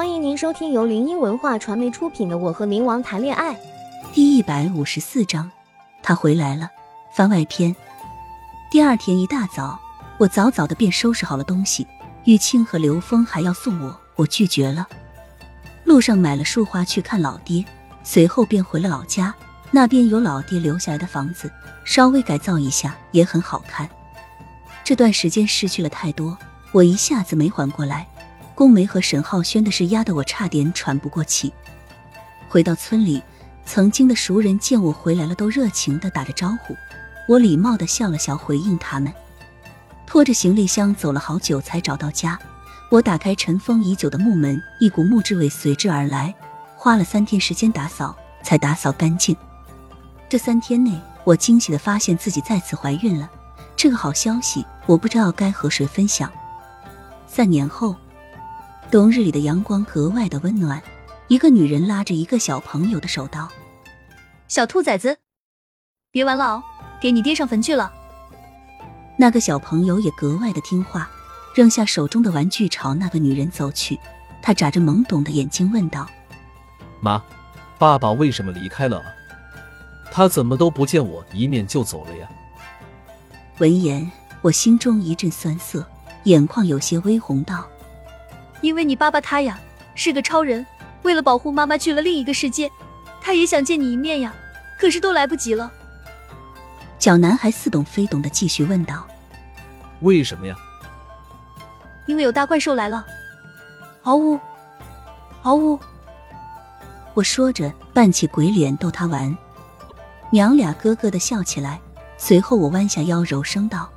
欢迎您收听由林音文化传媒出品的《我和冥王谈恋爱》第一百五十四章。他回来了，番外篇。第二天一大早，我早早的便收拾好了东西。玉清和刘峰还要送我，我拒绝了。路上买了束花去看老爹，随后便回了老家。那边有老爹留下来的房子，稍微改造一下也很好看。这段时间失去了太多，我一下子没缓过来。宫梅和沈浩轩的事压得我差点喘不过气。回到村里，曾经的熟人见我回来了，都热情的打着招呼。我礼貌的笑了笑回应他们，拖着行李箱走了好久才找到家。我打开尘封已久的木门，一股木质味随之而来，花了三天时间打扫才打扫干净。这三天内，我惊喜的发现自己再次怀孕了。这个好消息，我不知道该和谁分享。三年后。冬日里的阳光格外的温暖，一个女人拉着一个小朋友的手道：“小兔崽子，别玩了哦，给你爹上坟去了。”那个小朋友也格外的听话，扔下手中的玩具朝那个女人走去。他眨着懵懂的眼睛问道：“妈，爸爸为什么离开了啊？他怎么都不见我一面就走了呀？”闻言，我心中一阵酸涩，眼眶有些微红，道。因为你爸爸他呀是个超人，为了保护妈妈去了另一个世界，他也想见你一面呀，可是都来不及了。小男孩似懂非懂的继续问道：“为什么呀？”因为有大怪兽来了。嗷呜，嗷呜！我说着扮起鬼脸逗他玩，娘俩咯咯的笑起来。随后我弯下腰柔声道：“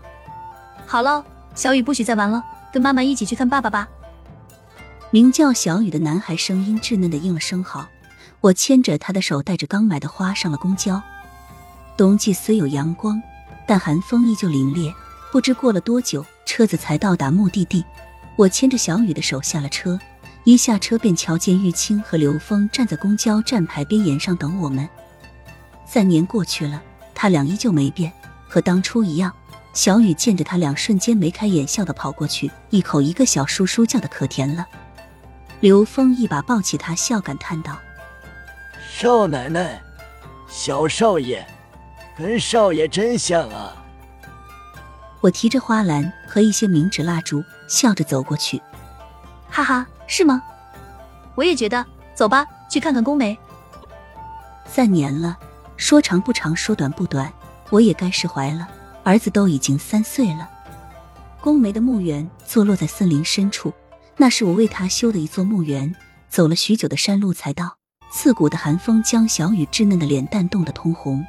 好了，小雨不许再玩了，跟妈妈一起去看爸爸吧。”名叫小雨的男孩声音稚嫩的应了声好，我牵着他的手，带着刚买的花上了公交。冬季虽有阳光，但寒风依旧凛冽。不知过了多久，车子才到达目的地。我牵着小雨的手下了车，一下车便瞧见玉清和刘峰站在公交站牌边沿上等我们。三年过去了，他俩依旧没变，和当初一样。小雨见着他俩，瞬间眉开眼笑的跑过去，一口一个小叔叔，叫的可甜了。刘峰一把抱起他，笑感叹道：“少奶奶，小少爷，跟少爷真像啊！”我提着花篮和一些冥纸蜡烛，笑着走过去。哈哈，是吗？我也觉得。走吧，去看看宫梅。三年了，说长不长，说短不短，我也该释怀了。儿子都已经三岁了。宫梅的墓园坐落在森林深处。那是我为他修的一座墓园，走了许久的山路才到。刺骨的寒风将小雨稚嫩的脸蛋冻得通红。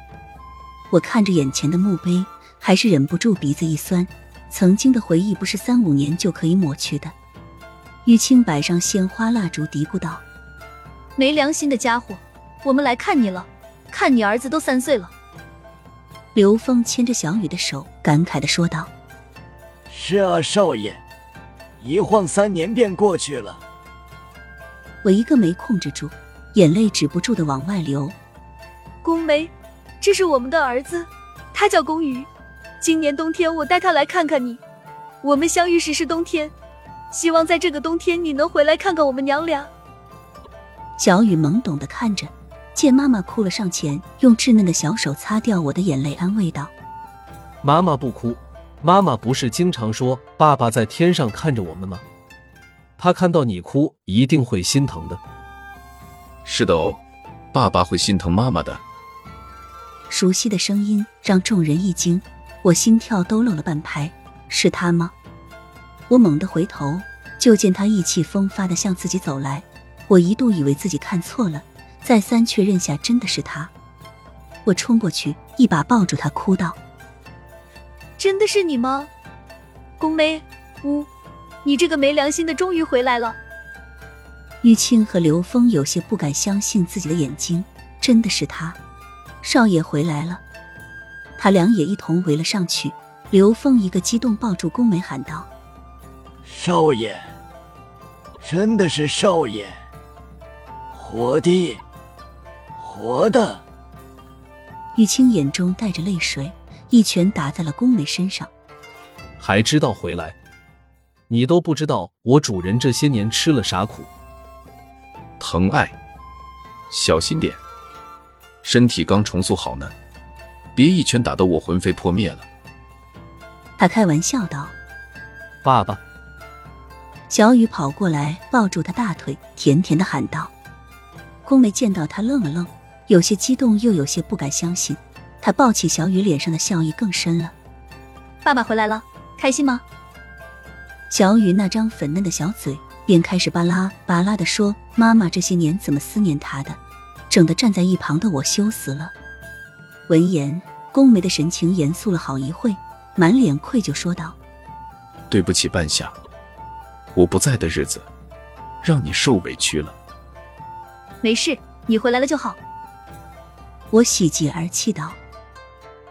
我看着眼前的墓碑，还是忍不住鼻子一酸。曾经的回忆不是三五年就可以抹去的。玉清摆上鲜花蜡烛，嘀咕道：“没良心的家伙，我们来看你了，看你儿子都三岁了。”刘峰牵着小雨的手，感慨的说道：“是啊，少爷。”一晃三年便过去了，我一个没控制住，眼泪止不住的往外流。宫梅，这是我们的儿子，他叫宫羽。今年冬天我带他来看看你，我们相遇时是冬天，希望在这个冬天你能回来看看我们娘俩。小雨懵懂的看着，见妈妈哭了，上前用稚嫩的小手擦掉我的眼泪，安慰道：“妈妈不哭。”妈妈不是经常说爸爸在天上看着我们吗？他看到你哭，一定会心疼的。是的哦，爸爸会心疼妈妈的。熟悉的声音让众人一惊，我心跳都漏了半拍。是他吗？我猛地回头，就见他意气风发的向自己走来。我一度以为自己看错了，再三确认下，真的是他。我冲过去，一把抱住他，哭道。真的是你吗，宫梅？呜，你这个没良心的，终于回来了。玉清和刘峰有些不敢相信自己的眼睛，真的是他，少爷回来了。他俩也一同围了上去。刘峰一个激动抱住宫梅，喊道：“少爷，真的是少爷，活的，活的。”玉清眼中带着泪水。一拳打在了宫梅身上，还知道回来？你都不知道我主人这些年吃了啥苦。疼爱，小心点，身体刚重塑好呢，别一拳打得我魂飞魄灭了。他开玩笑道。爸爸，小雨跑过来抱住他大腿，甜甜的喊道。宫梅见到他愣了愣，有些激动又有些不敢相信。他抱起小雨，脸上的笑意更深了。爸爸回来了，开心吗？小雨那张粉嫩的小嘴便开始巴拉巴拉的说：“妈妈这些年怎么思念他的，整得站在一旁的我羞死了。”闻言，宫梅的神情严肃了好一会，满脸愧疚说道：“对不起，半夏，我不在的日子，让你受委屈了。”没事，你回来了就好。我喜极而泣道。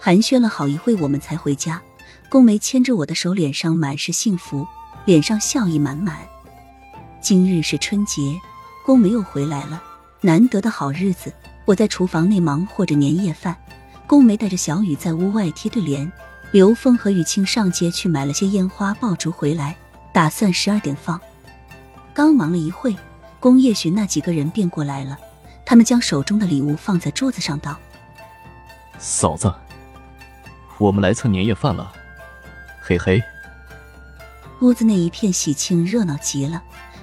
寒暄了好一会，我们才回家。宫梅牵着我的手，脸上满是幸福，脸上笑意满满。今日是春节，宫梅又回来了，难得的好日子。我在厨房内忙活着年夜饭，宫梅带着小雨在屋外贴对联。刘峰和雨清上街去买了些烟花爆竹回来，打算十二点放。刚忙了一会。宫夜寻那几个人便过来了，他们将手中的礼物放在桌子上，道：“嫂子，我们来蹭年夜饭了，嘿嘿。”屋子内一片喜庆，热闹极了。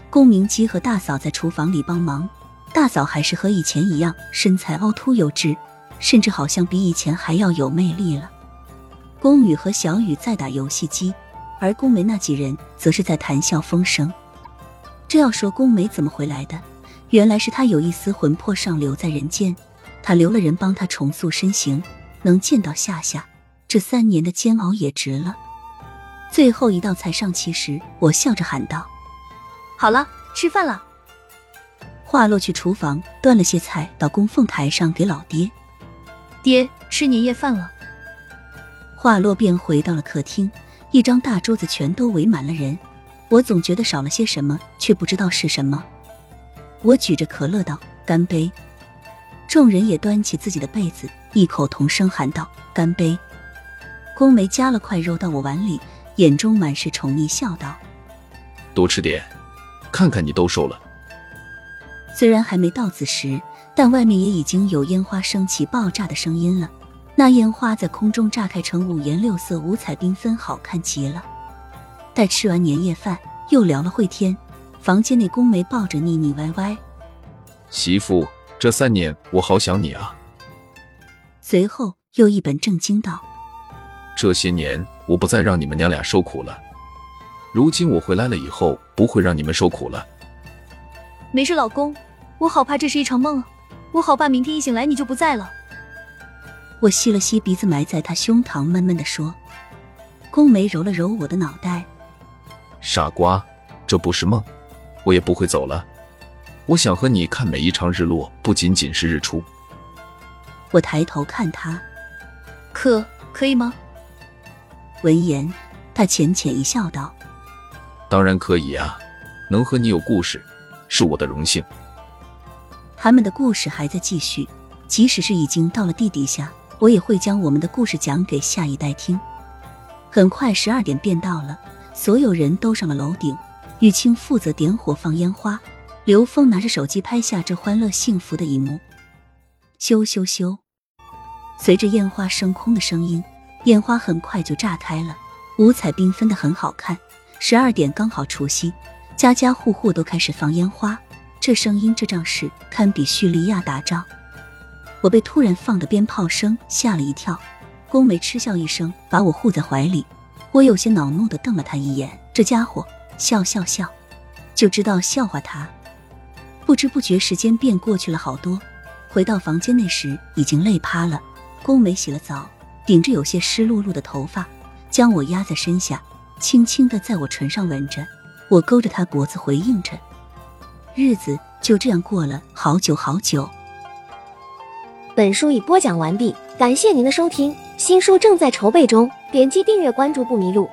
宫明基和大嫂在厨房里帮忙，大嫂还是和以前一样，身材凹凸有致，甚至好像比以前还要有魅力了。宫羽和小雨在打游戏机，而宫梅那几人则是在谈笑风生。这要说宫梅怎么回来的，原来是她有一丝魂魄尚留在人间，她留了人帮她重塑身形，能见到夏夏，这三年的煎熬也值了。最后一道菜上齐时，我笑着喊道：“好了，吃饭了。”话落去厨房端了些菜到供奉台上给老爹。爹吃年夜饭了。话落便回到了客厅，一张大桌子全都围满了人。我总觉得少了些什么，却不知道是什么。我举着可乐道：“干杯！”众人也端起自己的杯子，异口同声喊道：“干杯！”宫梅夹了块肉到我碗里，眼中满是宠溺，笑道：“多吃点，看看你都瘦了。”虽然还没到子时，但外面也已经有烟花升起、爆炸的声音了。那烟花在空中炸开成五颜六色、五彩缤纷，好看极了。待吃完年夜饭，又聊了会天。房间内，宫梅抱着腻腻歪歪媳妇，这三年我好想你啊。随后又一本正经道：“这些年我不再让你们娘俩受苦了，如今我回来了以后，不会让你们受苦了。”没事，老公，我好怕这是一场梦啊，我好怕明天一醒来你就不在了。我吸了吸鼻子，埋在他胸膛，闷闷的说：“宫梅揉了揉我的脑袋。”傻瓜，这不是梦，我也不会走了。我想和你看每一场日落，不仅仅是日出。我抬头看他，可可以吗？闻言，他浅浅一笑，道：“当然可以啊，能和你有故事，是我的荣幸。”他们的故事还在继续，即使是已经到了地底下，我也会将我们的故事讲给下一代听。很快，十二点便到了。所有人都上了楼顶，玉清负责点火放烟花，刘峰拿着手机拍下这欢乐幸福的一幕。咻咻咻！随着烟花升空的声音，烟花很快就炸开了，五彩缤纷的很好看。十二点刚好除夕，家家户户都开始放烟花，这声音这仗势堪比叙利亚打仗。我被突然放的鞭炮声吓了一跳，宫梅嗤笑一声，把我护在怀里。我有些恼怒的瞪了他一眼，这家伙笑笑笑，就知道笑话他。不知不觉时间便过去了好多，回到房间内时已经累趴了。宫梅洗了澡，顶着有些湿漉漉的头发，将我压在身下，轻轻的在我唇上吻着。我勾着他脖子回应着，日子就这样过了好久好久。本书已播讲完毕，感谢您的收听，新书正在筹备中。点击订阅关注不迷路。